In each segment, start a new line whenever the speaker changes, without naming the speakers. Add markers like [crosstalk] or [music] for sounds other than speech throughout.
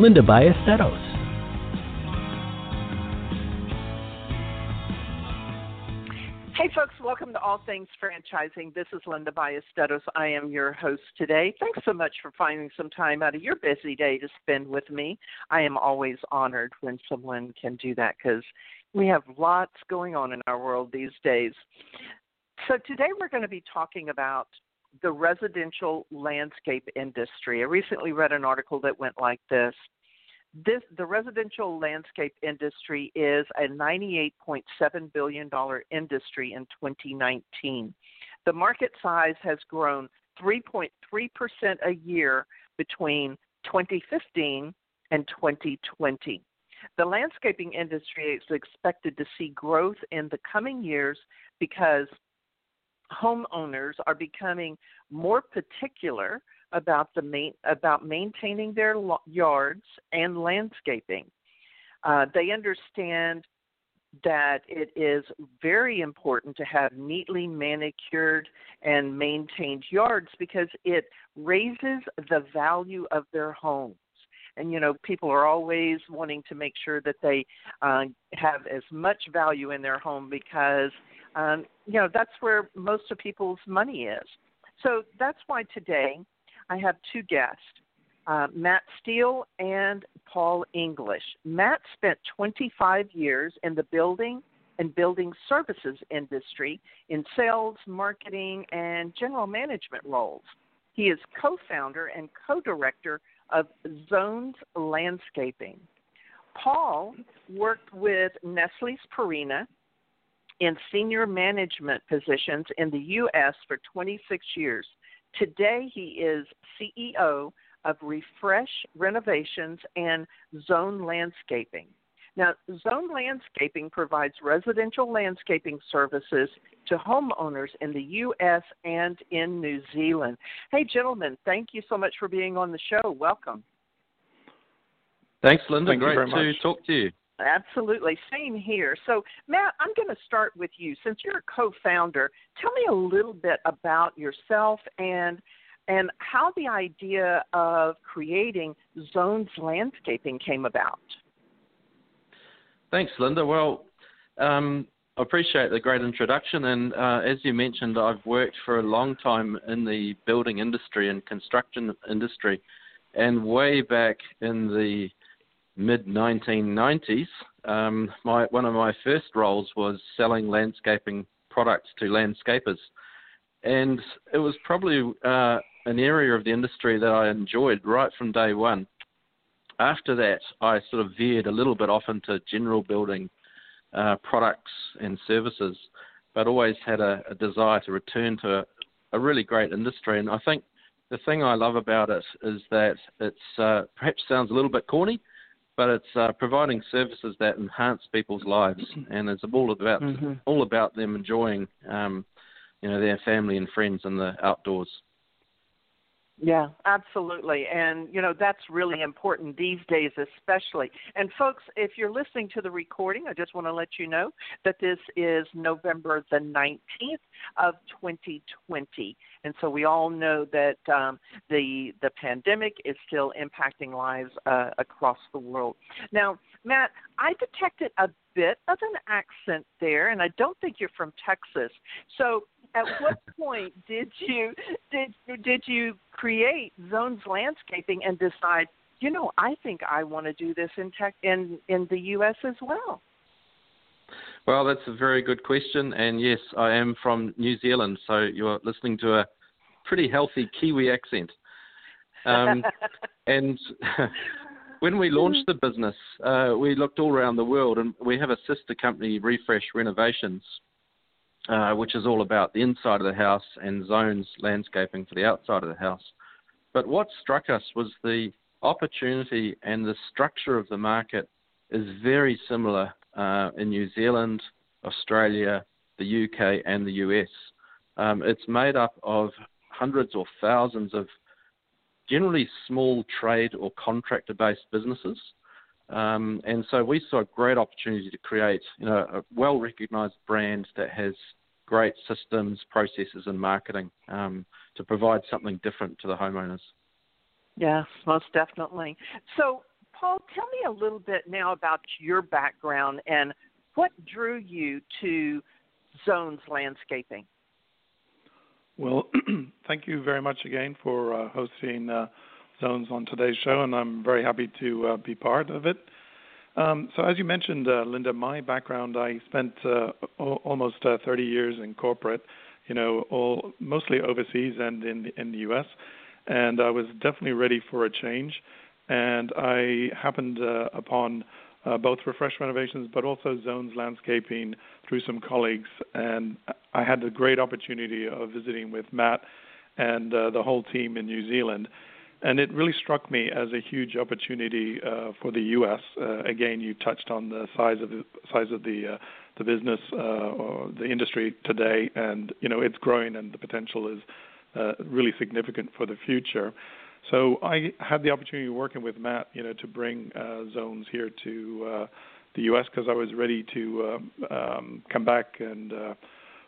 Linda Ballesteros.
Hey, folks, welcome to All Things Franchising. This is Linda Ballesteros. I am your host today. Thanks so much for finding some time out of your busy day to spend with me. I am always honored when someone can do that because we have lots going on in our world these days. So, today we're going to be talking about the residential landscape industry. I recently read an article that went like this. This the residential landscape industry is a 98.7 billion dollar industry in 2019. The market size has grown 3.3% a year between 2015 and 2020. The landscaping industry is expected to see growth in the coming years because homeowners are becoming more particular about the main, about maintaining their yards and landscaping. Uh, they understand that it is very important to have neatly manicured and maintained yards because it raises the value of their homes. And you know, people are always wanting to make sure that they uh, have as much value in their home because um, you know that's where most of people's money is. So that's why today I have two guests, uh, Matt Steele and Paul English. Matt spent 25 years in the building and building services industry in sales, marketing, and general management roles. He is co founder and co director of Zones Landscaping. Paul worked with Nestle's Purina in senior management positions in the U.S. for 26 years. Today, he is CEO of Refresh Renovations and Zone Landscaping. Now, Zone Landscaping provides residential landscaping services to homeowners in the U.S. and in New Zealand. Hey, gentlemen, thank you so much for being on the show. Welcome.
Thanks, Linda. Thank Great to much. talk to you.
Absolutely. Same here. So, Matt, I'm going to start with you. Since you're a co founder, tell me a little bit about yourself and and how the idea of creating zones landscaping came about.
Thanks, Linda. Well, um, I appreciate the great introduction. And uh, as you mentioned, I've worked for a long time in the building industry and construction industry. And way back in the mid 1990s, um, my, one of my first roles was selling landscaping products to landscapers. And it was probably uh, an area of the industry that I enjoyed right from day one. After that, I sort of veered a little bit off into general building uh, products and services, but always had a, a desire to return to a, a, really great industry. And I think the thing I love about it is that it's uh, perhaps sounds a little bit corny, but it's uh, providing services that enhance people's lives, and it's all about mm-hmm. all about them enjoying, um, you know, their family and friends in the outdoors.
Yeah, absolutely. And, you know, that's really important these days, especially. And, folks, if you're listening to the recording, I just want to let you know that this is November the 19th of 2020. And so we all know that um, the, the pandemic is still impacting lives uh, across the world. Now, Matt, I detected a bit of an accent there, and I don't think you're from Texas. So, at what point did you did did you create Zones Landscaping and decide, you know, I think I want to do this in tech in in the U.S. as well?
Well, that's a very good question, and yes, I am from New Zealand, so you're listening to a pretty healthy Kiwi accent. Um, [laughs] and [laughs] when we launched the business, uh, we looked all around the world, and we have a sister company, Refresh Renovations, uh, which is all about the inside of the house and zones landscaping for the outside of the house. But what struck us was the opportunity and the structure of the market is very similar uh, in New Zealand, Australia, the UK, and the US. Um, it's made up of hundreds or thousands of generally small trade or contractor based businesses. Um, and so we saw a great opportunity to create you know, a well recognized brand that has great systems, processes, and marketing um, to provide something different to the homeowners.
Yes, most definitely. So, Paul, tell me a little bit now about your background and what drew you to Zones Landscaping.
Well, [clears throat] thank you very much again for uh, hosting uh, Zones on today's show, and I'm very happy to uh, be part of it. Um, so, as you mentioned, uh, Linda, my background, I spent uh, o- almost uh, 30 years in corporate, you know, all mostly overseas and in the, in the U.S., and I was definitely ready for a change. And I happened upon uh, both refresh renovations, but also zones landscaping through some colleagues. And I had the great opportunity of visiting with Matt and uh, the whole team in New Zealand. And it really struck me as a huge opportunity uh, for the U.S. Uh, again, you touched on the size of the size of the uh, the business uh, or the industry today, and you know it's growing, and the potential is uh, really significant for the future. So I had the opportunity working with Matt, you know, to bring uh, zones here to the U.S. because I was ready to uh, um, come back and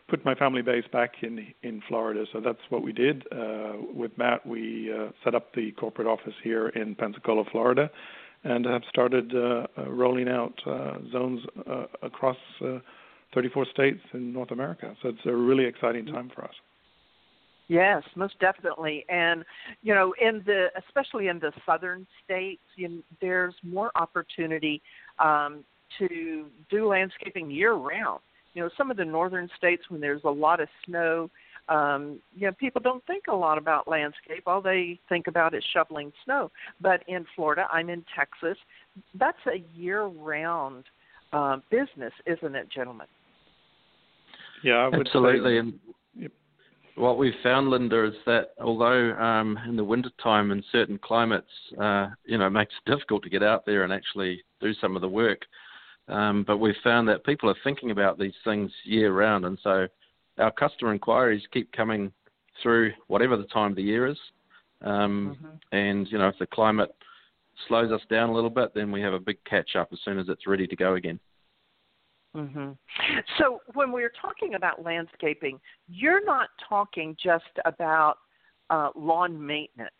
put my family base back in in Florida. So that's what we did uh, with Matt. We uh, set up the corporate office here in Pensacola, Florida, and have started uh, uh, rolling out uh, zones uh, across uh, 34 states in North America. So it's a really exciting time for us.
Yes, most definitely. And you know, in the especially in the southern states, you, there's more opportunity um, to do landscaping year round. You know, some of the northern states when there's a lot of snow, um, you know, people don't think a lot about landscape. All they think about is shoveling snow. But in Florida, I'm in Texas. That's a year-round uh, business, isn't it, gentlemen?
Yeah,
absolutely. Say, and what we've found, Linda, is that although um, in the wintertime in certain climates, uh, you know, it makes it difficult to get out there and actually do some of the work, um, but we've found that people are thinking about these things year round, and so our customer inquiries keep coming through whatever the time of the year is. Um, mm-hmm. And you know, if the climate slows us down a little bit, then we have a big catch up as soon as it's ready to go again.
Mm-hmm. So when we're talking about landscaping, you're not talking just about uh, lawn maintenance,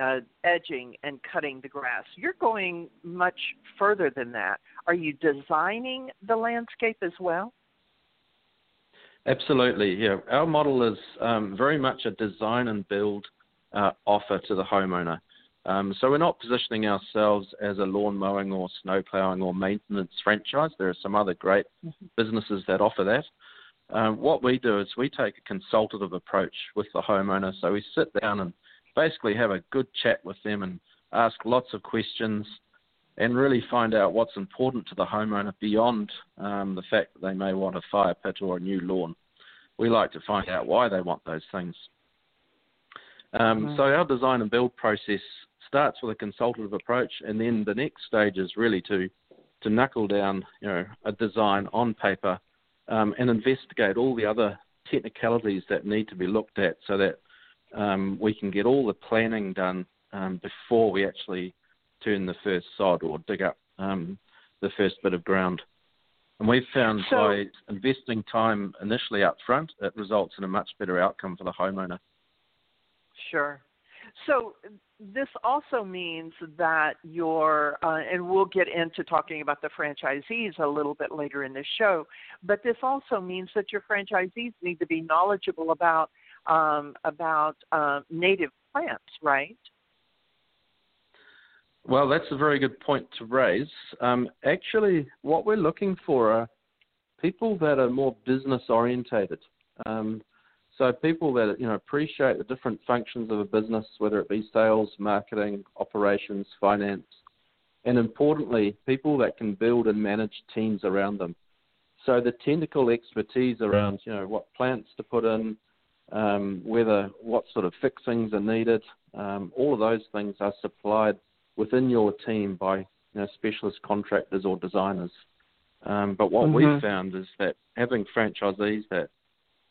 uh, edging and cutting the grass. You're going much further than that. Are you designing the landscape as well?
Absolutely. Yeah, our model is um, very much a design and build uh, offer to the homeowner. Um, so we're not positioning ourselves as a lawn mowing or snow plowing or maintenance franchise. There are some other great mm-hmm. businesses that offer that. Um, what we do is we take a consultative approach with the homeowner. So we sit down and basically have a good chat with them and ask lots of questions and really find out what's important to the homeowner beyond um, the fact that they may want a fire pit or a new lawn. We like to find out why they want those things. Um, mm-hmm. So our design and build process starts with a consultative approach, and then the next stage is really to to knuckle down, you know, a design on paper um, and investigate all the other technicalities that need to be looked at, so that um, we can get all the planning done um, before we actually turn the first sod or dig up um, the first bit of ground. And we've found so, by investing time initially up front, it results in a much better outcome for the homeowner.
Sure. So this also means that your, uh, and we'll get into talking about the franchisees a little bit later in this show, but this also means that your franchisees need to be knowledgeable about um, about uh, native plants, right?
Well, that's a very good point to raise. Um, actually, what we're looking for are people that are more business orientated. Um, so people that you know appreciate the different functions of a business, whether it be sales, marketing, operations, finance, and importantly, people that can build and manage teams around them. So the technical expertise around you know what plants to put in, um, whether what sort of fixings are needed, um, all of those things are supplied within your team by you know, specialist contractors or designers. Um, but what
mm-hmm.
we've found is that having franchisees that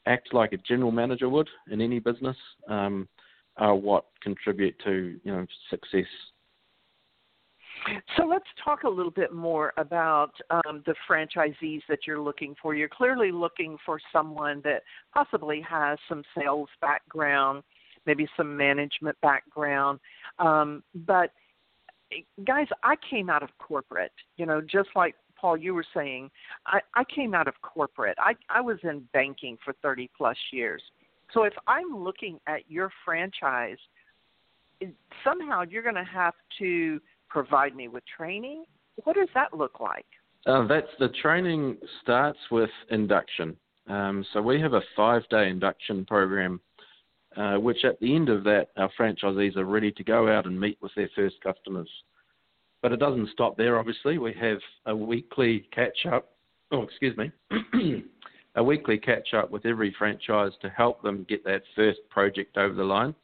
act like a general manager would in any business um, are what contribute to you know success.
So let's talk a little bit more about um, the franchisees that you're looking for. You're clearly looking for someone that possibly has some sales background, maybe some management background, um, but guys, I came out of corporate, you know, just like Paul, you were saying, I, I came out of corporate. I, I was in banking for 30 plus years. So if I'm looking at your franchise, somehow you're going to have to provide me with training. What does that look like?
Uh, that's the training starts with induction. Um, so we have a five-day induction program, uh, which at the end of that, our franchisees are ready to go out and meet with their first customers. But it doesn't stop there, obviously. We have a weekly catch up, oh, excuse me, [clears throat] a weekly catch up with every franchise to help them get that first project over the line.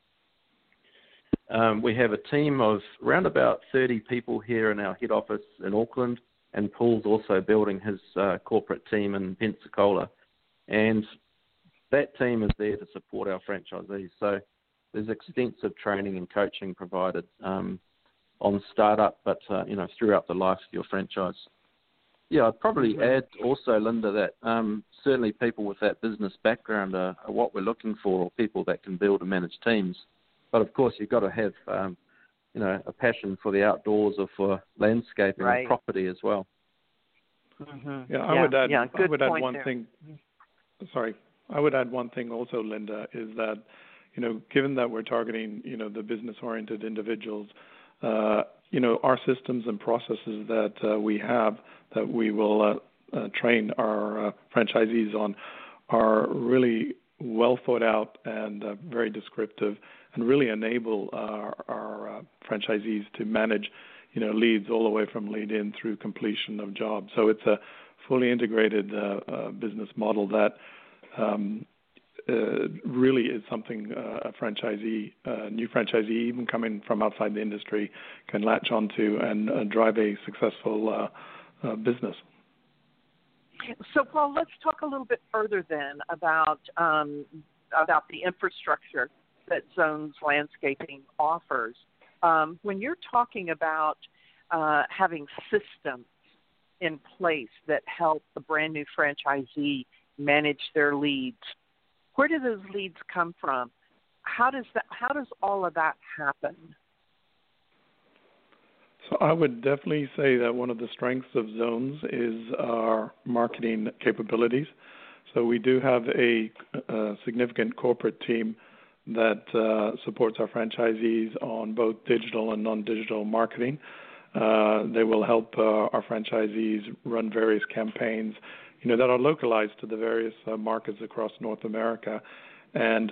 Um, we have a team of around about 30 people here in our head office in Auckland, and Paul's also building his uh, corporate team in Pensacola. And that team is there to support our franchisees. So there's extensive training and coaching provided. Um, on startup, but uh, you know throughout the life of your franchise. Yeah, I'd probably add also, Linda, that um, certainly people with that business background are, are, what we're looking for, or people that can build and manage teams. But of course, you've got to have um, you know a passion for the outdoors or for landscaping
right.
and property as well.
Mm-hmm.
Yeah, I
yeah,
would add.
Yeah,
I would add one
there.
thing. Sorry, I would add one thing also, Linda, is that you know, given that we're targeting you know the business-oriented individuals uh, you know, our systems and processes that uh, we have that we will uh, uh, train our uh, franchisees on are really well thought out and uh, very descriptive, and really enable our, uh, franchisees to manage, you know, leads all the way from lead in through completion of jobs. So it's a fully integrated business model that um, uh, really is something uh, a franchisee, uh, new franchisee, even coming from outside the industry, can latch onto and uh, drive a successful uh, uh, business.
So, Paul, let's talk a little bit further then about um, about the infrastructure that Zones Landscaping offers. Um, when you're talking about having systems in place that help a brand new franchisee manage their leads, where do those leads come from? How does that? How does all of that happen?
So I would definitely say that one of the strengths of Zones is our marketing capabilities. So we do have a, a significant corporate team that uh, supports our franchisees on both digital and non-digital marketing. Uh, they will help uh, our franchisees run various campaigns you know, that are localized to the various markets across North America, and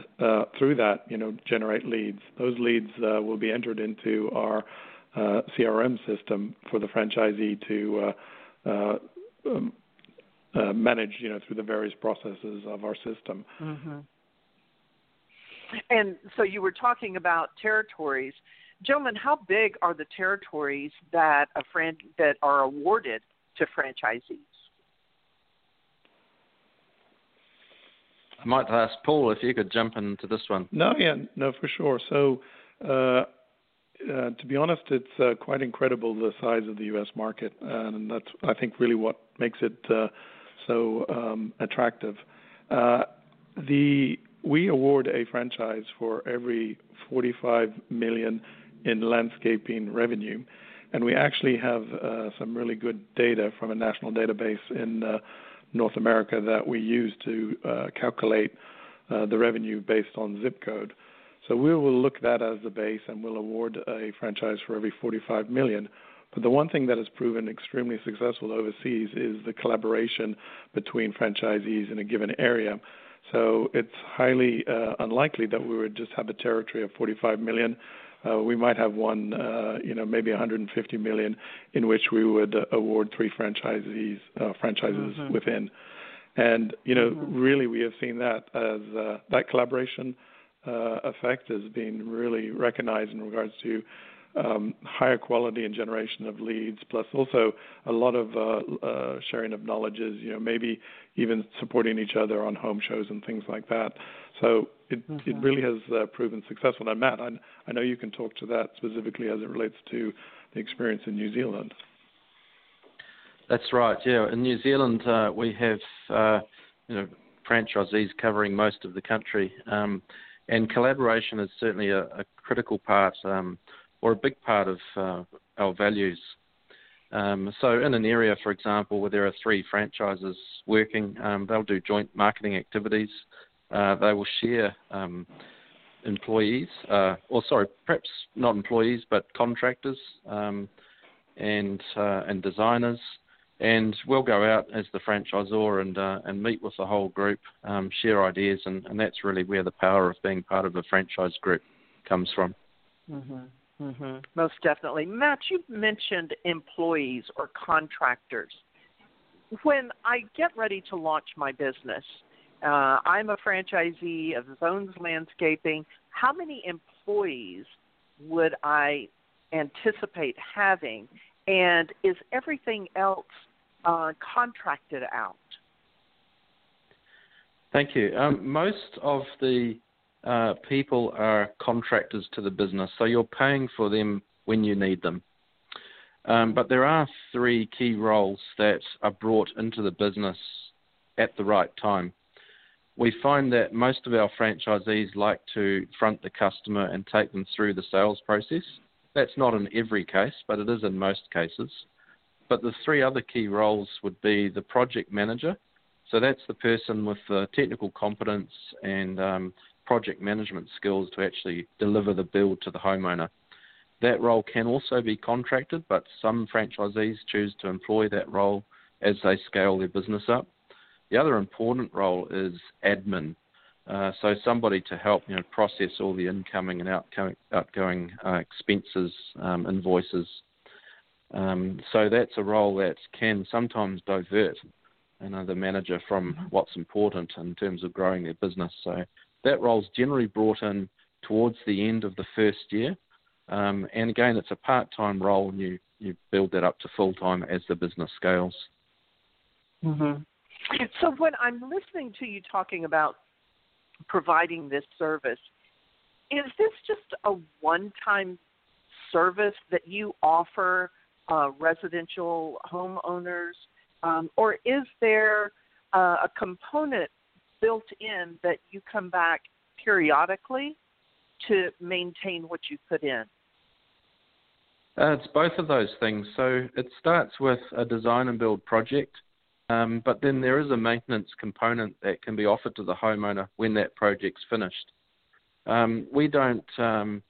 through that, you know, generate leads. Those leads will be entered into our CRM system for the franchisee to um, manage, you know, through the various processes of our system.
Mm-hmm. And so you were talking about territories. Gentlemen, how big are the territories that a fran- that are awarded to franchisees?
I might ask Paul if you could jump into this one.
No, yeah, no, for sure. So, uh, uh, to be honest, it's uh, quite incredible the size of the U.S. market, and that's I think really what makes it uh, so um, attractive. Uh, the we award a franchise for every 45 million in landscaping revenue, and we actually have uh, some really good data from a national database in uh, North America that we use to uh, calculate uh, the revenue based on zip code. So we will look that as the base, and we'll award a franchise for every 45 million. But the one thing that has proven extremely successful overseas is the collaboration between franchisees in a given area. So it's highly uh, unlikely that we would just have a territory of 45 million uh, we might have one, uh, you know, maybe 150 million, in which we would uh, award three franchisees uh, franchises mm-hmm. within. And you know, mm-hmm. really, we have seen that as uh, that collaboration uh, effect has been really recognized in regards to higher quality and generation of leads, plus also a lot of uh, uh, sharing of knowledges. You know, maybe even supporting each other on home shows and things like that. So it mm-hmm. it really has uh, proven successful. And Matt, I, I know you can talk to that specifically as it relates to the experience in New Zealand.
That's right. Yeah, in New Zealand uh, we have uh, you know franchisees covering most of the country, um, and collaboration is certainly a, a critical part um, or a big part of uh, our values. Um, so, in an area, for example, where there are three franchises working, um, they'll do joint marketing activities. Uh, they will share um, employees, uh, or sorry, perhaps not employees, but contractors um, and uh, and designers, and we'll go out as the franchisor and uh, and meet with the whole group, um, share ideas, and, and that's really where the power of being part of a franchise group comes from.
Mm-hmm. Mm-hmm. Most definitely. Matt, you mentioned employees or contractors. When I get ready to launch my business, uh, I'm a franchisee of Zones Landscaping. How many employees would I anticipate having? And is everything else uh, contracted out?
Thank you. Um, most of the uh, people are contractors to the business, so you're paying for them when you need them. Um, but there are three key roles that are brought into the business at the right time. We find that most of our franchisees like to front the customer and take them through the sales process. That's not in every case, but it is in most cases. But the three other key roles would be the project manager. So that's the person with the technical competence and um, project management skills to actually deliver the build to the homeowner. That role can also be contracted, but some franchisees choose to employ that role as they scale their business up. The other important role is admin, uh, so somebody to help you know process all the incoming and outgoing, outgoing uh, expenses, um, invoices. Um, so that's a role that can sometimes divert you know, the manager from what's important in terms of growing their business. So that role's generally brought in towards the end of the first year. Um, and again, it's a part time role, and you, you build that up to full time as the business scales.
Mm-hmm. So, when I'm listening to you talking about providing this service, is this just a one time service that you offer uh, residential homeowners? Um, or is there uh, a component built in that you come back periodically to maintain what you put in?
Uh, it's both of those things. So it starts with a design and build project, um, but then there is a maintenance component that can be offered to the homeowner when that project's finished. Um, we don't, um,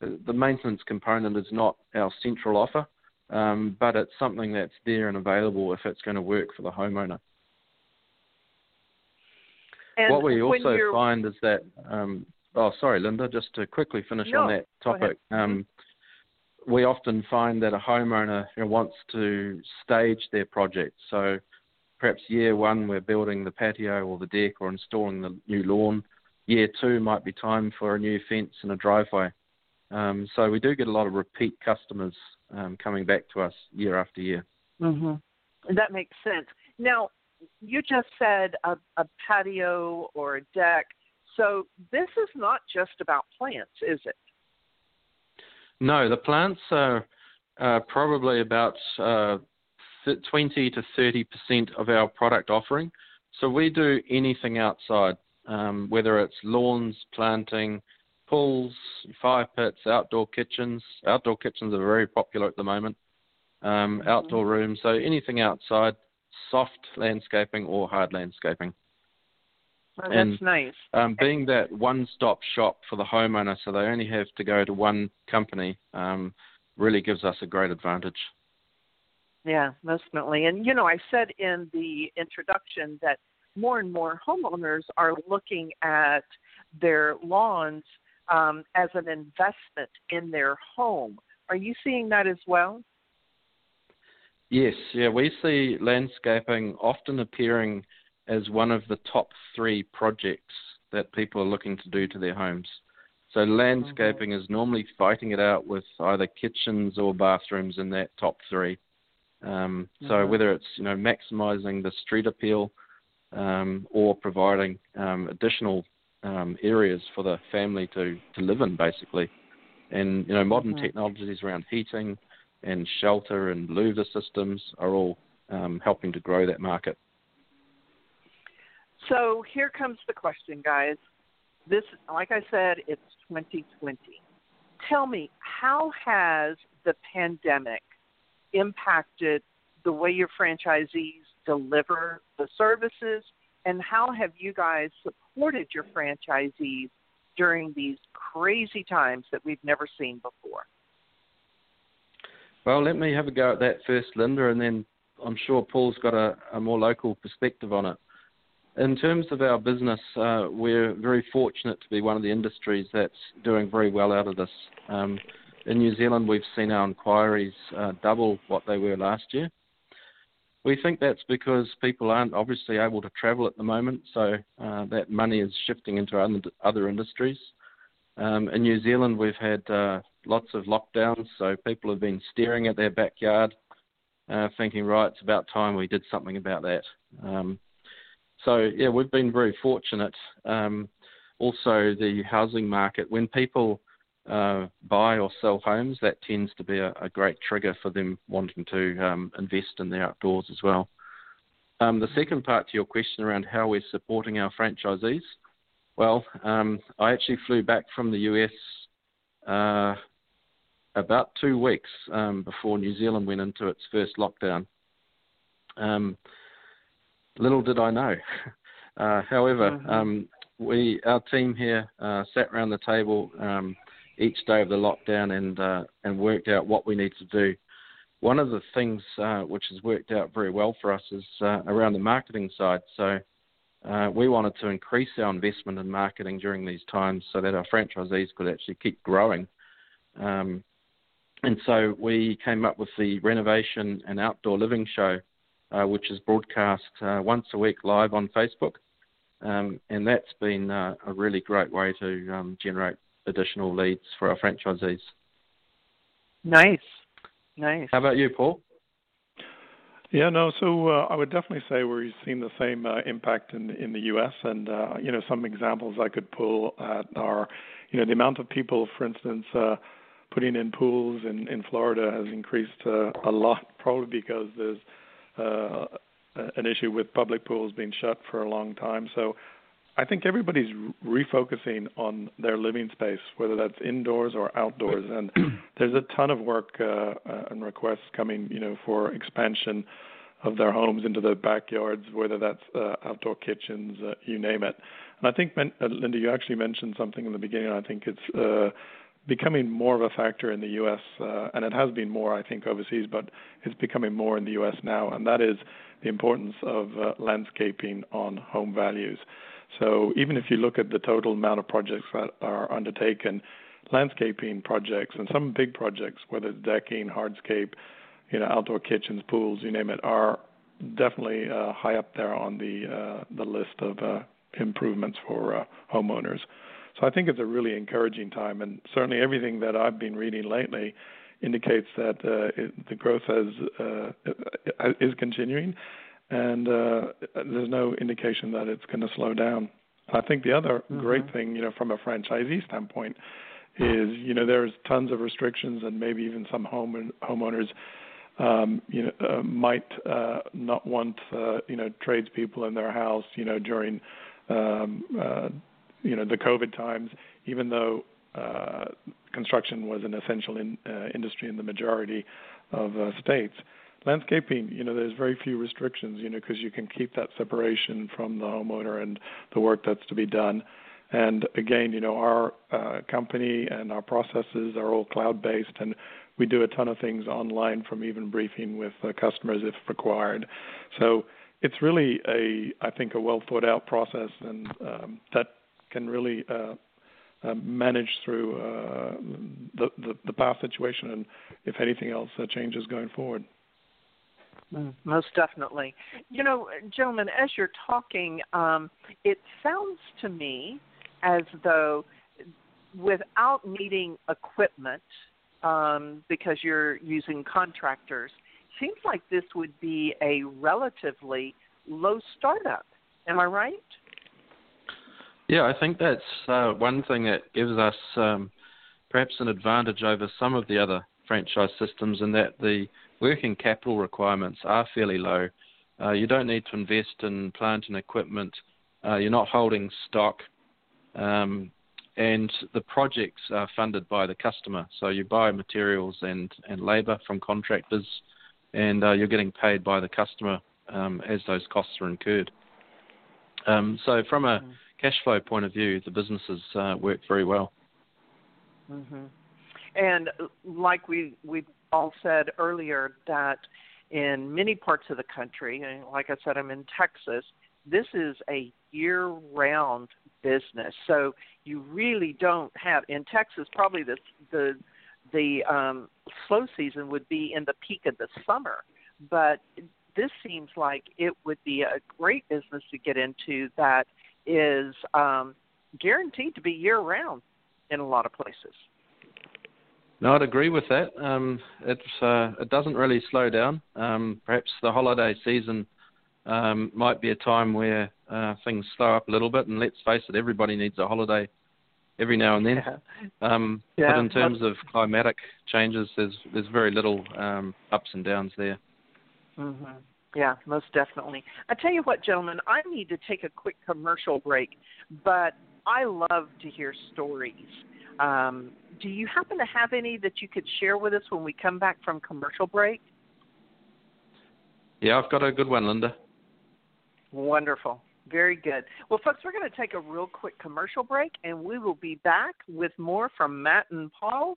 the maintenance component is not our central offer, um, but it's something that's there and available if it's going to work for the homeowner.
And
what we also find is that, um, oh, sorry, Linda, just to quickly finish
no,
on that topic. Um, we often find that a homeowner you know, wants to stage their project. So perhaps year one, we're building the patio or the deck or installing the new lawn. Year two might be time for a new fence and a driveway. Um, so we do get a lot of repeat customers um, coming back to us year after year.
Mm-hmm. That makes sense. Now, you just said a, a patio or a deck. So this is not just about plants, is it?
No, the plants are uh, probably about uh, 20 to 30 percent of our product offering. So we do anything outside, um, whether it's lawns, planting, pools, fire pits, outdoor kitchens. Outdoor kitchens are very popular at the moment. Um, mm-hmm. Outdoor rooms, so anything outside soft landscaping or hard landscaping.
Oh, that's
and,
nice.
Um, being that one-stop shop for the homeowner, so they only have to go to one company, um, really gives us a great advantage.
Yeah, definitely. And you know, I said in the introduction that more and more homeowners are looking at their lawns um, as an investment in their home. Are you seeing that as well?
Yes, yeah, we see landscaping often appearing as one of the top three projects that people are looking to do to their homes. So landscaping mm-hmm. is normally fighting it out with either kitchens or bathrooms in that top three. Um, so mm-hmm. whether it's you know maximising the street appeal um, or providing um, additional um, areas for the family to, to live in, basically, and you know modern mm-hmm. technologies around heating and shelter and louver systems are all um, helping to grow that market.
So here comes the question, guys. This, like I said, it's 2020. Tell me, how has the pandemic impacted the way your franchisees deliver the services, and how have you guys supported your franchisees during these crazy times that we've never seen before?
Well, let me have a go at that first, Linda, and then I'm sure Paul's got a, a more local perspective on it. In terms of our business, uh, we're very fortunate to be one of the industries that's doing very well out of this. Um, in New Zealand, we've seen our inquiries uh, double what they were last year. We think that's because people aren't obviously able to travel at the moment, so uh, that money is shifting into other industries. Um, in New Zealand, we've had uh, lots of lockdowns, so people have been staring at their backyard, uh, thinking, right, it's about time we did something about that. Um, so yeah, we've been very fortunate. Um, also, the housing market when people uh, buy or sell homes, that tends to be a, a great trigger for them wanting to um, invest in the outdoors as well. Um, the second part to your question around how we're supporting our franchisees, well, um, I actually flew back from the US uh, about two weeks um, before New Zealand went into its first lockdown. Um, little did I know. [laughs] Uh, however, mm-hmm. um, we our team here uh, sat around the table um, each day of the lockdown and uh, and worked out what we need to do. One of the things uh, which has worked out very well for us is uh, around the marketing side. So uh, we wanted to increase our investment in marketing during these times so that our franchisees could actually keep growing. Um, and so we came up with the renovation and outdoor living show uh, which is broadcast uh, once a week live on Facebook. Um, and that's been uh, a really great way to um, generate additional leads for our franchisees.
Nice, nice.
How about you, Paul?
Yeah, no. So uh, I would definitely say we've seen the same uh, impact in in the U.S. And uh, you know, some examples I could pull at are, you know, the amount of people, for instance, uh, putting in pools in in Florida has increased uh, a lot, [laughs] probably because there's uh, an issue with public pools being shut for a long time. So I think everybody's refocusing on their living space, whether that's indoors or outdoors. And [clears throat] there's a ton of work uh, uh, and requests coming, you know, for expansion of their homes into the backyards, whether that's uh, outdoor kitchens, uh, you name it. And I think, uh, Linda, you actually mentioned something in the beginning. I think it's uh, becoming more of a factor in the U.S. Uh, and it has been more, I think, overseas, but it's becoming more in the U.S. now, and that is the importance of uh, landscaping on home values. So even if you look at the total amount of projects that are undertaken, landscaping projects and some big projects, whether it's decking, hardscape, you know, outdoor kitchens, pools, you name it, are definitely uh, high up there on the uh, the list of uh, improvements for uh, homeowners. So I think it's a really encouraging time, and certainly everything that I've been reading lately indicates that uh, it, the growth has uh, is continuing, and uh, there's no indication that it's going to slow down. I think the other mm-hmm. great thing, you know, from a franchisee standpoint, is you know there's tons of restrictions, and maybe even some home homeowners. Um, you know, uh, might uh, not want uh, you know tradespeople in their house, you know, during um, uh, you know the COVID times, even though uh, construction was an essential in, uh, industry in the majority of uh, states. Landscaping, you know, there's very few restrictions, you know, because you can keep that separation from the homeowner and the work that's to be done. And again, you know, our uh, company and our processes are all cloud-based, and we do a ton of things online, from even briefing with customers if required. So it's really a, I think, a well thought out process, and um, that can really uh, uh, manage through uh, the, the, the past situation and if anything else uh, changes going forward.
Mm, most definitely. You know, gentlemen, as you're talking, um, it sounds to me as though without needing equipment um, because you're using contractors, seems like this would be a relatively low startup. Am I right?
Yeah, I think that's uh, one thing that gives us um, perhaps an advantage over some of the other franchise systems in that the working capital requirements are fairly low. Uh, you don't need to invest in plant and equipment. Uh, you're not holding stock. Um, and the projects are funded by the customer. So you buy materials and, and labour from contractors, and uh, you're getting paid by the customer um, as those costs are incurred. Um, so from a mm-hmm. cash flow point of view, the businesses uh, work very well.
Mm-hmm. And like we we all said earlier, that in many parts of the country, and like I said, I'm in Texas. This is a year-round business, so you really don't have in Texas. Probably the the the um, slow season would be in the peak of the summer, but this seems like it would be a great business to get into that is um, guaranteed to be year round in a lot of places.
No, I'd agree with that. Um, it's uh, it doesn't really slow down. Um, perhaps the holiday season um, might be a time where uh, things slow up a little bit. And let's face it, everybody needs a holiday every now and then. Yeah. Um, yeah. But in terms of climatic changes, there's there's very little um, ups and downs there.
Mm-hmm. Yeah, most definitely. I tell you what, gentlemen, I need to take a quick commercial break, but I love to hear stories. Um, do you happen to have any that you could share with us when we come back from commercial break?
Yeah, I've got a good one, Linda.
Wonderful. Very good. Well, folks, we're going to take a real quick commercial break, and we will be back with more from Matt and Paul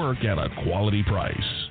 work at a quality price.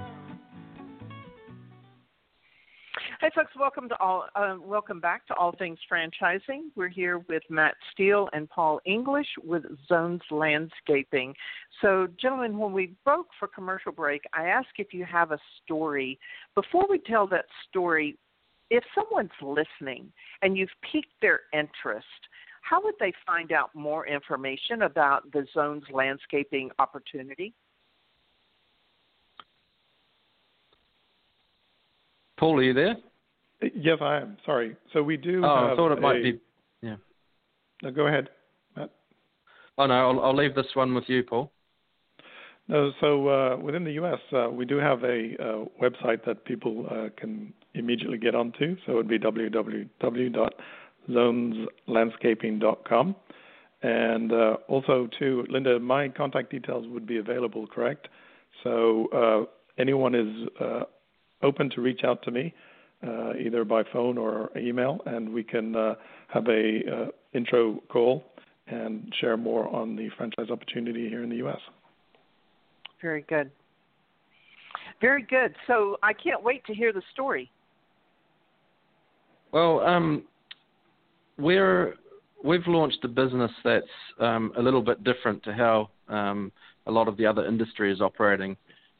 Hey, folks! Welcome to all. Uh, welcome back to All Things Franchising. We're here with Matt Steele and Paul English with Zones Landscaping. So, gentlemen, when we broke for commercial break, I asked if you have a story. Before we tell that story, if someone's listening and you've piqued their interest, how would they find out more information about the Zones Landscaping opportunity?
Paul, are you there?
Yes, I am. Sorry. So we do.
Oh, I thought it might be. Yeah.
No, go ahead, Matt.
Oh no, I'll, I'll leave this one with you, Paul.
No, so uh, within the U.S., uh, we do have a uh, website that people uh, can immediately get onto. So it would be www.zoneslandscaping.com. And uh, also, too, Linda, my contact details would be available, correct? So uh, anyone is open to reach out to me either by phone or email, and we can uh, have a uh, intro call and share more on the franchise opportunity here in the U.S.
Very good. Very good. So I can't wait to hear the story.
Well, um, we're we've launched a business that's um, a little bit different to how um, a lot of the other industry is operating.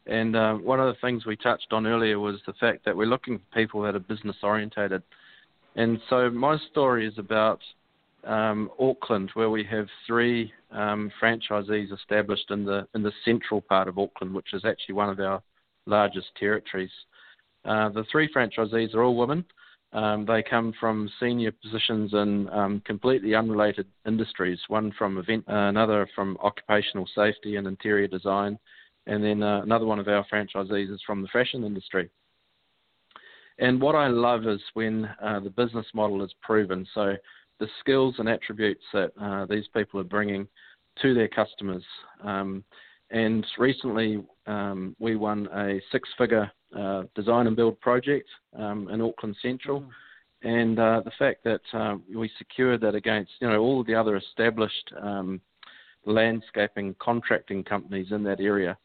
And uh, one of the things we touched on earlier was the fact that we're looking for people that are business orientated. And so my story is about um, Auckland, where we have three um, franchisees established in the in the central part of Auckland, which is actually one of our largest territories. Uh, the three franchisees are all women. Um, they come from senior positions in um, completely unrelated industries. One from event, uh, another from occupational safety and interior design, and then uh, another one of our franchisees is from the fashion industry. And what I love is when uh, the business model is proven. So the skills and attributes that uh, these people are bringing to their customers. Um, and recently, um, we won a six-figure uh, design and build project um, in Auckland Central. Mm. And uh, the fact that uh, we secured that against you know all the other established um, landscaping contracting companies in that area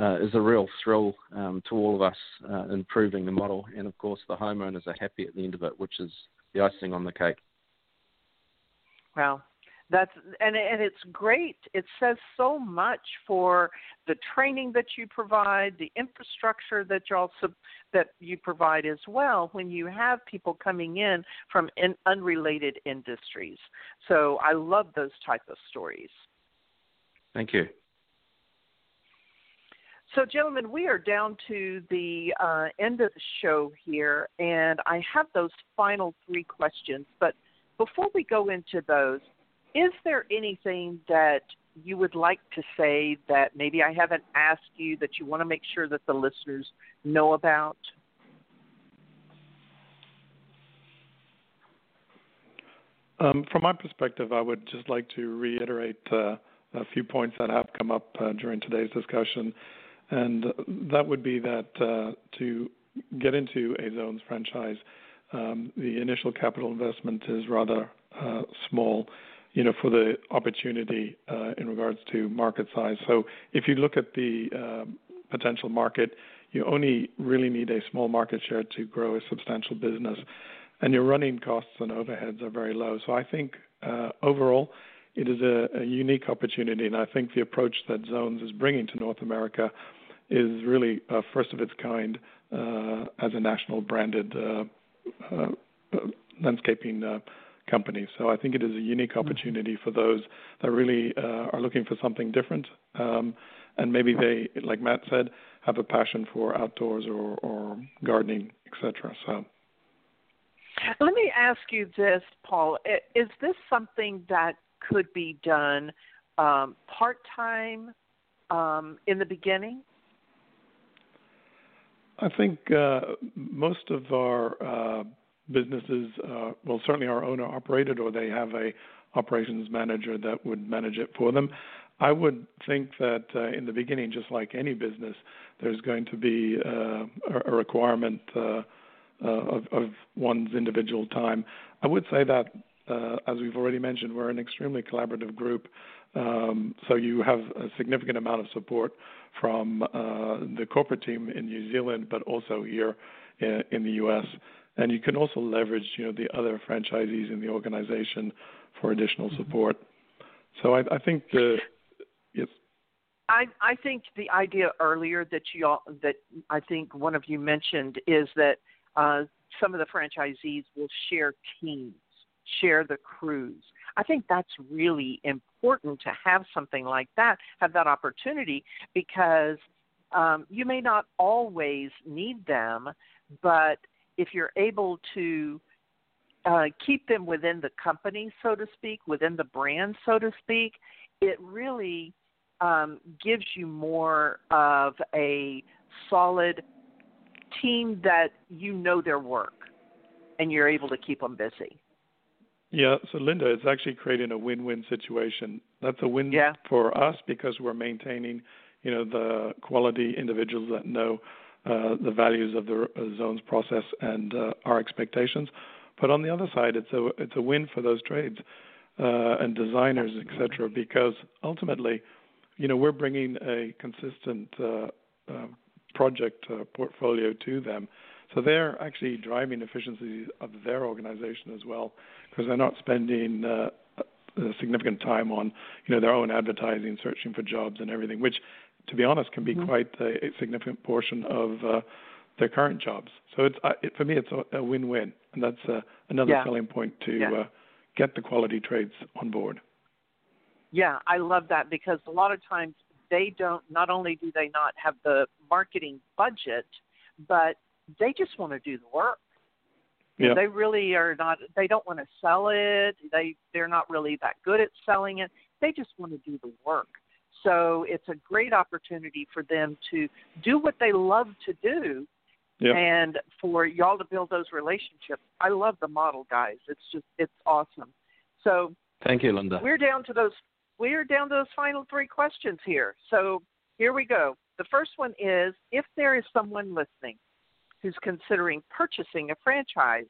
uh, is a real thrill um, to all of us uh, in proving the model. And of course, the homeowners are happy at the end of it, which is the icing on the cake.
Well, that's and and it's great. It says so much for the training that you provide, the infrastructure that you also that you provide as well. When you have people coming in from in unrelated industries, so I love those type of stories.
Thank you.
So, gentlemen, we are down to the uh, end of the show here, and I have those final three questions. But before we go into those, is there anything that you would like to say that maybe I haven't asked you that you want to make sure that the listeners know about?
Um, from my perspective, I would just like to reiterate uh, a few points that have come up uh, during today's discussion, and that would be that uh, to get into a zones franchise, um, the initial capital investment is rather uh, small you know, for the opportunity uh, in regards to market size. So if you look at the uh, potential market, you only really need a small market share to grow a substantial business, and your running costs and overheads are very low. So I think uh, overall, it is a, a unique opportunity, and I think the approach that Zones is bringing to North America is really uh, first of its kind uh, as a national branded uh, uh, landscaping uh, companies. So I think it is a unique mm-hmm. opportunity for those that really uh, are looking for something different. Um, and maybe they, like Matt said, have a passion for outdoors or, or gardening, etc. So.
Let me ask you this, Paul. Is this something that could be done um, part time um, in the beginning?
I think uh, most of our uh, businesses, uh, well, certainly are owner operated, or they have a operations manager that would manage it for them. I would think that uh, in the beginning, just like any business, there's going to be uh, a requirement uh, uh, of, of, one's individual time. I would say that, as we've already mentioned, we're an extremely collaborative group. Um, so you have a significant amount of support from the corporate team in New Zealand, but also here in, in the U.S and you can also leverage you know the other franchisees in the organization for additional mm-hmm. support. So I, I think the yes.
I, I think the idea earlier that you all, that I think one of you mentioned is that uh, some of the franchisees will share teams, share the crews. I think that's really important to have something like that, have that opportunity, because um, you may not always need them, but if you're able to uh, keep them within the company, so to speak, within the brand, so to speak, it really um, gives you more of a solid team that you know their work and you're able to keep them busy.
Yeah, so Linda, it's actually creating a win-win situation. That's a win yeah. for us because we're maintaining, you know, the quality individuals that know uh, the values of the uh, zones process and uh, our expectations. But on the other side, it's a it's a win for those trades uh, and designers, etc. Because ultimately, you know, we're bringing a consistent uh, uh, project portfolio to them, so they're actually driving efficiency of their organization as well, because they're not spending uh, significant time on you know their own advertising, searching for jobs and everything, which to be honest can be mm-hmm. quite a, a, significant portion of uh, their current jobs. So it's uh, it, for me it's a, a win-win, and that's uh, another yeah. selling point to yeah. uh, get the quality trades on board.
Yeah, I love that because a lot of times they don't. Not only do they not have the marketing budget, but they just want to do the work. Yeah. They really are not. They don't want to sell it. They they're not really that good at selling it. They just want to do the work. So it's a great opportunity for them to do what they love to do, yep. and for y'all to build those relationships. I love the model, guys. It's just it's awesome. So
thank you, Linda.
We're down to those. We're down to those final three questions here. So here we go. The first one is: If there is someone listening who's considering purchasing a franchise,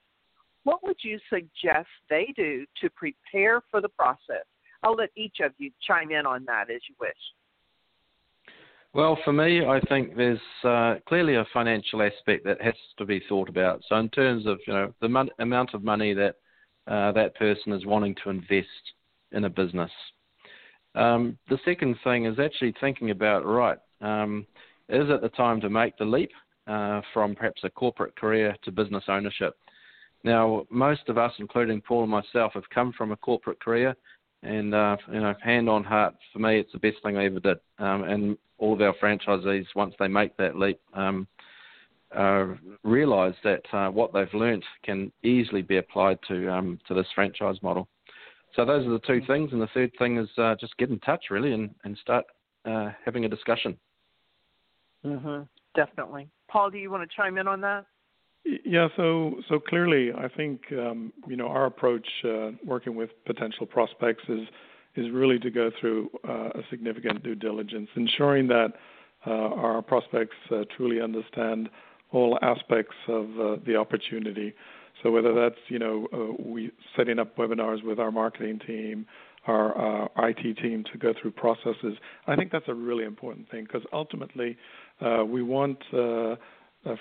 what would you suggest they do to prepare for the process? I'll let each of you chime in on that as you wish.
Well, for me, I think there's uh, clearly a financial aspect that has to be thought about. So, in terms of you know the mon- amount of money that uh, that person is wanting to invest in a business. Um, the second thing is actually thinking about right. Um, is it the time to make the leap uh, from perhaps a corporate career to business ownership? Now, most of us, including Paul and myself, have come from a corporate career, and uh, you know, hand on heart, for me, it's the best thing I ever did. Um, and all of our franchisees, once they make that leap, um, uh, realise that uh, what they've learnt can easily be applied to um, to this franchise model. So those are the two things, and the third thing is uh, just get in touch really and, and start uh, having a discussion.
Mm-hmm. Definitely, Paul. Do you want to chime in on that?
Yeah, so so clearly, I think um, you know our approach uh, working with potential prospects is is really to go through uh, a significant due diligence, ensuring that uh, our prospects uh, truly understand all aspects of uh, the opportunity. So whether that's you know uh, we setting up webinars with our marketing team, our IT team to go through processes, I think that's a really important thing because ultimately uh, we want uh,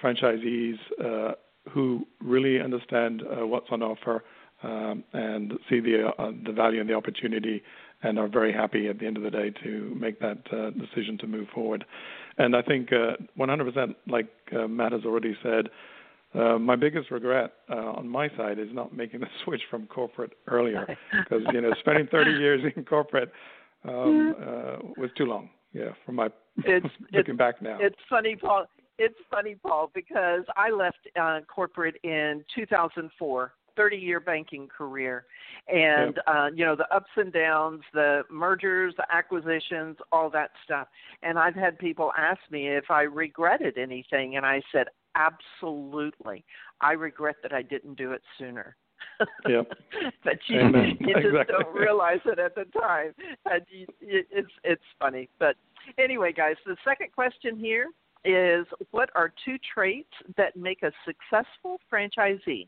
franchisees uh, who really understand uh, what's on offer um, and see the the value and the opportunity and are very happy at the end of the day to make that uh, decision to move forward. And I think uh, 100%, like uh, Matt has already said, my biggest regret on my side is not making the [laughs] switch from corporate earlier, because you know spending 30 [laughs] years in corporate um, was too long. Yeah, from my [laughs] it's, looking
it's,
back now.
It's funny, Paul it's funny, Paul, because I left uh, corporate in 2004. 30 year banking career and yep. uh you know the ups and downs the mergers the acquisitions all that stuff and i've had people ask me if i regretted anything and i said absolutely i regret that i didn't do it sooner [laughs]
yep.
but you, [laughs] you just exactly. don't realize it at the time and you, it's it's funny but anyway guys the second question here is what are two traits that make a successful franchisee?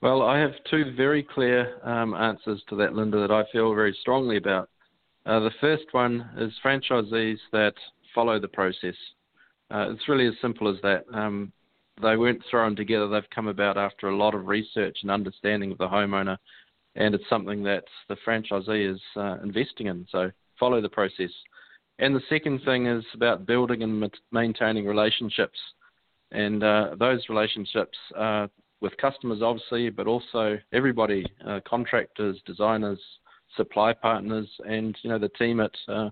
Well, I have two very clear um, answers to that, Linda, that I feel very strongly about. Uh, the first one is franchisees that follow the process. Uh, it's really as simple as that. Um, they weren't thrown together, they've come about after a lot of research and understanding of the homeowner, and it's something that the franchisee is uh, investing in. So follow the process. And the second thing is about building and maintaining relationships. And uh, those relationships uh, with customers, obviously, but also everybody uh, contractors, designers, supply partners, and you know the team at uh,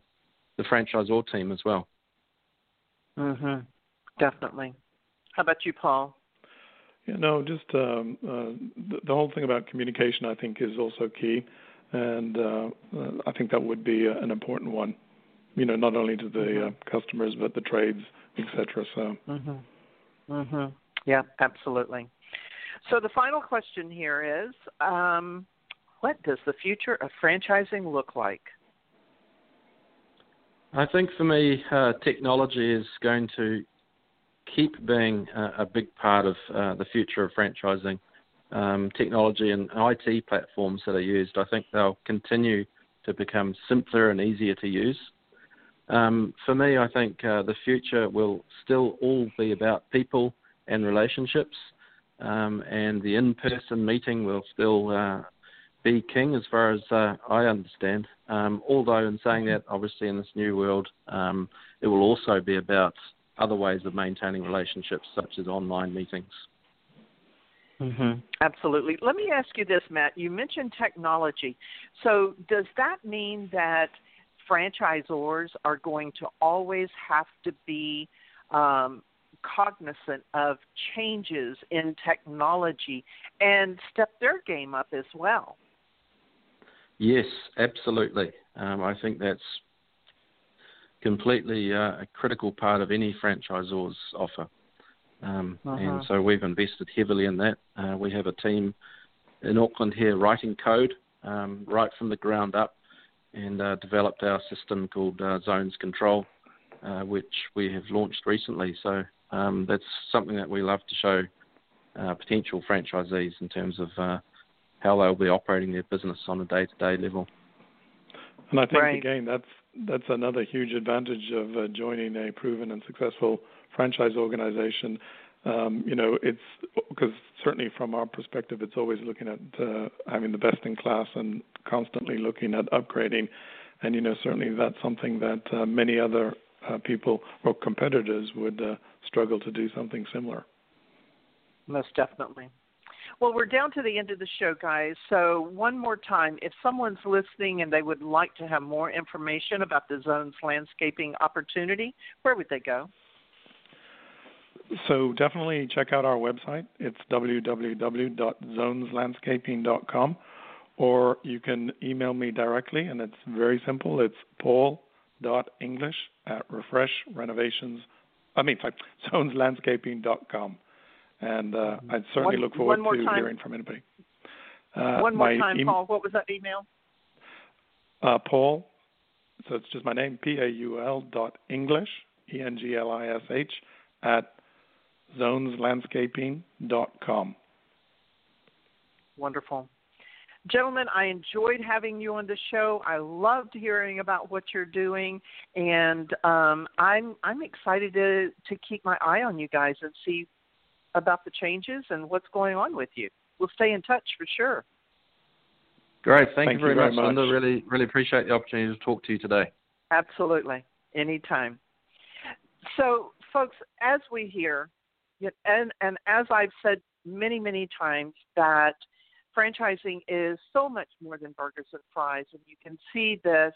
the franchisor team as well.
Mhm. Definitely. How about you, Paul?
Yeah, no, just um, uh, the, the, whole thing about communication, I think, is also key, and uh, I think that would be an important one you know, not only to the mm-hmm. uh, customers but the trades, etc. So.
Mhm. Mhm. Yeah, absolutely. So the final question here is, um, what does the future of franchising look like?
I think for me, uh, technology is going to keep being a, a big part of uh, the future of franchising. Um, technology and IT platforms that are used, I think they'll continue to become simpler and easier to use. Um, for me, I think uh, the future will still all be about people and relationships, um, and the in-person meeting will still uh, be king as far as uh, I understand. Um, although, in saying that, obviously in this new world, um, it will also be about other ways of maintaining relationships, such as online meetings.
Mm-hmm. Absolutely. Let me ask you this, Matt. You mentioned technology. So, does that mean that franchisors are going to always have to be um, cognizant of changes in technology and step their game up as well?
Yes, absolutely. Um, I think that's completely uh, a critical part of any franchisor's offer. Um, uh-huh. And so we've invested heavily in that. Uh, we have a team in Auckland here writing code um, right from the ground up and uh, developed our system called uh, Zones Control, uh, which we have launched recently. So um, that's something that we love to show uh, potential franchisees in terms of uh, how they'll be operating their business on a day-to-day level.
And I think
right.
again that's that's another huge advantage of uh, joining a proven and successful franchise organization. Um, you know, it's because certainly from our perspective, it's always looking at uh, having the best in class and constantly looking at upgrading. And you know, certainly that's something that uh, many other uh, people or competitors would uh, struggle to do something similar.
Most definitely. Well, we're down to the end of the show, guys. So, one more time, if someone's listening and they would like to have more information about the Zones landscaping opportunity, where would they go?
So, definitely check out our website. It's www.zoneslandscaping.com, or you can email me directly, and it's very simple. It's paul.english at refreshrenovations. I mean, sorry, [laughs] zoneslandscaping.com and uh, I'd certainly
one,
look forward
to
time. hearing from anybody.
Uh, one more time, Paul. What was that email?
Uh, Paul. So it's just my name, P A U L dot English, E N G L I S H, at zoneslandscaping dot com.
Wonderful. Gentlemen, I enjoyed having you on the show. I loved hearing about what you're doing, and um, I'm I'm excited to to keep my eye on you guys and see about the changes and what's going on with you. We'll stay in touch for sure.
Great. Thank,
Thank
you, very,
you very
much,
much,
Linda. Really, really appreciate the opportunity to talk to you today.
Absolutely. Anytime. So, folks, as we hear, and, and as I've said many, many times, that franchising is so much more than burgers and fries, and you can see this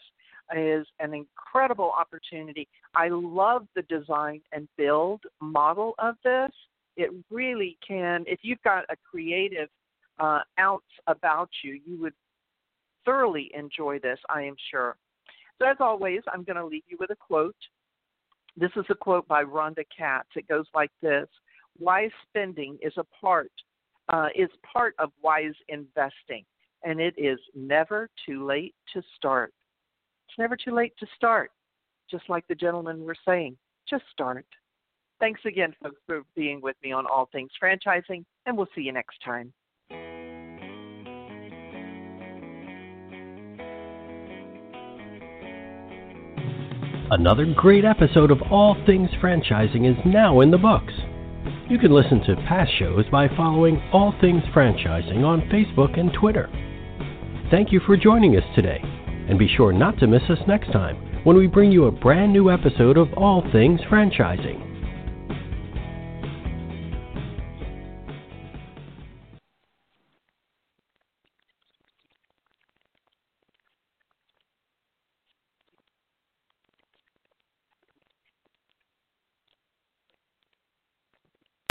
is an incredible opportunity. I love the design and build model of this it really can, if you've got a creative uh, ounce about you, you would thoroughly enjoy this, I am sure. So, as always, I'm going to leave you with a quote. This is a quote by Rhonda Katz. It goes like this Wise spending is a part, uh, is part of wise investing, and it is never too late to start. It's never too late to start, just like the gentleman were saying. Just start. Thanks again, folks, for being with me on All Things Franchising, and we'll see you next time.
Another great episode of All Things Franchising is now in the books. You can listen to past shows by following All Things Franchising on Facebook and Twitter. Thank you for joining us today, and be sure not to miss us next time when we bring you a brand new episode of All Things Franchising.